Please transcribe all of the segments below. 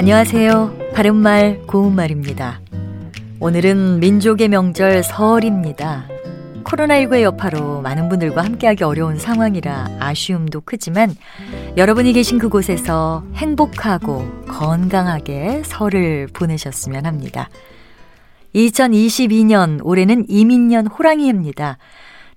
안녕하세요. 바른말 고운말입니다. 오늘은 민족의 명절 설입니다. 코로나19의 여파로 많은 분들과 함께하기 어려운 상황이라 아쉬움도 크지만 여러분이 계신 그곳에서 행복하고 건강하게 설을 보내셨으면 합니다. 2022년 올해는 이민년 호랑이입니다.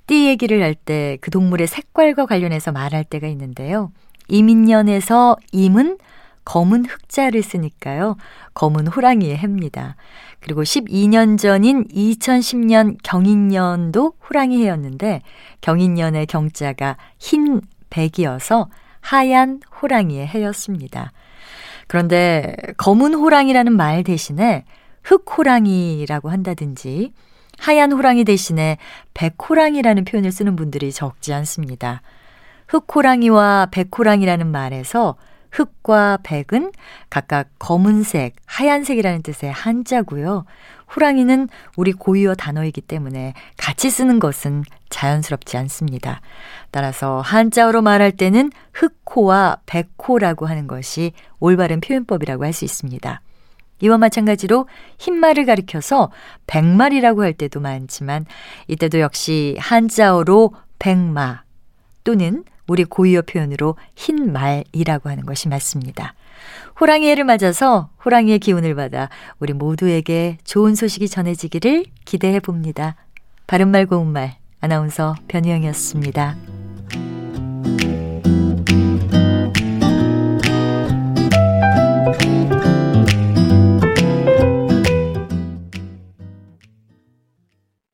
띠 얘기를 할 때 그 동물의 색깔과 관련해서 말할 때가 있는데요. 이민년에서 임은 검은 흑자를 쓰니까요. 검은 호랑이의 해입니다. 그리고 12년 전인 2010년 경인년도 호랑이 해였는데 경인년의 경자가 흰 백이어서 하얀 호랑이의 해였습니다. 그런데 검은 호랑이라는 말 대신에 흑호랑이라고 한다든지 하얀 호랑이 대신에 백호랑이라는 표현을 쓰는 분들이 적지 않습니다. 흑호랑이와 백호랑이라는 말에서 흑과 백은 각각 검은색, 하얀색이라는 뜻의 한자고요. 호랑이는 우리 고유어 단어이기 때문에 같이 쓰는 것은 자연스럽지 않습니다. 따라서 한자어로 말할 때는 흑호와 백호라고 하는 것이 올바른 표현법이라고 할 수 있습니다. 이와 마찬가지로 흰말을 가리켜서 백말이라고 할 때도 많지만 이때도 역시 한자어로 백마 또는 우리 고유어 표현으로 흰말이라고 하는 것이 맞습니다. 호랑이 해를 맞아서 호랑이의 기운을 받아 우리 모두에게 좋은 소식이 전해지기를 기대해 봅니다. 바른말 고운말 아나운서 변희영이었습니다.